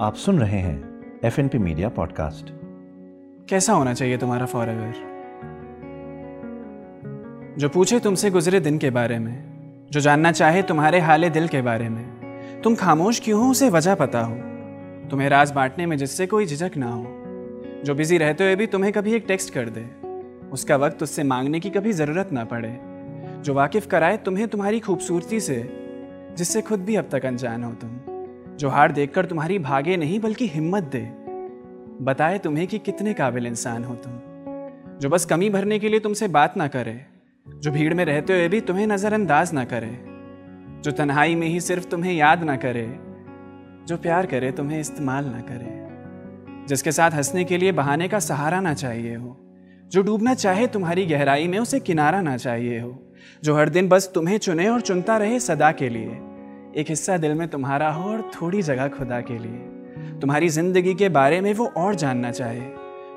आप सुन रहे हैं F N P media podcast कैसा होना चाहिए तुम्हारा फॉरएवर जो पूछे तुमसे गुजरे दिन के बारे में, जो जानना चाहे तुम्हारे हाले दिल के बारे में, तुम खामोश क्यों हो उसे वजह पता हो। तुम्हें राज बांटने में जिससे कोई झिझक ना हो। जो बिज़ी रहते हुए भी तुम्हें कभी एक टेक्स्ट कर दे, उसका वक्त उससे मांगने की कभी ज़रूरत ना पड़े। जो वाकिफ कराए तुम्हें तुम्हारी खूबसूरती से, जिससे खुद भी अब तक अनजान हो तुम। जो हार देखकर तुम्हारी भागे नहीं, बल्कि हिम्मत दे। बताए तुम्हें कि कितने काबिल इंसान हो तुम। जो बस कमी भरने के लिए तुमसे बात ना करे, जो भीड़ में रहते हुए भी तुम्हें नज़रअंदाज ना करे, जो तन्हाई में ही सिर्फ़ तुम्हें याद ना करे, जो प्यार करे तुम्हें इस्तेमाल ना करे, जिसके साथ हंसने के लिए बहाने का सहारा ना चाहिए हो, जो डूबना चाहे तुम्हारी गहराई में उसे किनारा ना चाहिए हो, जो हर दिन बस तुम्हें चुने और चुनता रहे सदा के लिए एक हिस्सा दिल में तुम्हारा हो और थोड़ी जगह खुदा के लिए। तुम्हारी ज़िंदगी के बारे में वो और जानना चाहे।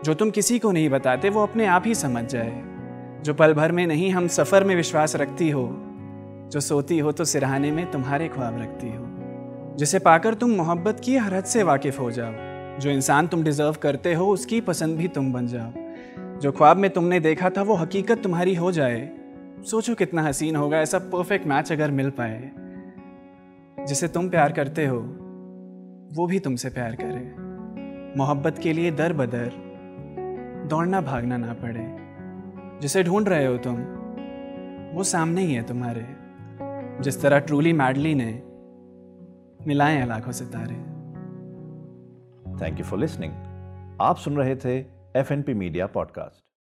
जो तुम किसी को नहीं बताते, वो अपने आप ही समझ जाए। जो पल भर में नहीं हम सफ़र में विश्वास रखती हो, जो सोती हो तो सिरहाने में तुम्हारे ख्वाब रखती हो। जिसे पाकर तुम मोहब्बत की हर हद से वाकिफ हो जाओ। जो इंसान तुम डिज़र्व करते हो, उसकी पसंद भी तुम बन जाओ। जो ख्वाब में तुमने देखा था, वो हकीकत तुम्हारी हो जाए। सोचो कितना हसीन होगा ऐसा परफेक्ट मैच अगर मिल पाए। जिसे तुम प्यार करते हो, वो भी तुमसे प्यार करे। मोहब्बत के लिए दर बदर, दौड़ना भागना ना पड़े। जिसे ढूंढ रहे हो तुम, वो सामने ही है तुम्हारे। जिस तरह ट्रूली मैडली ने मिलाए लाखों सितारे। थैंक यू फॉर लिसनिंग आप सुन रहे थे F N P media podcast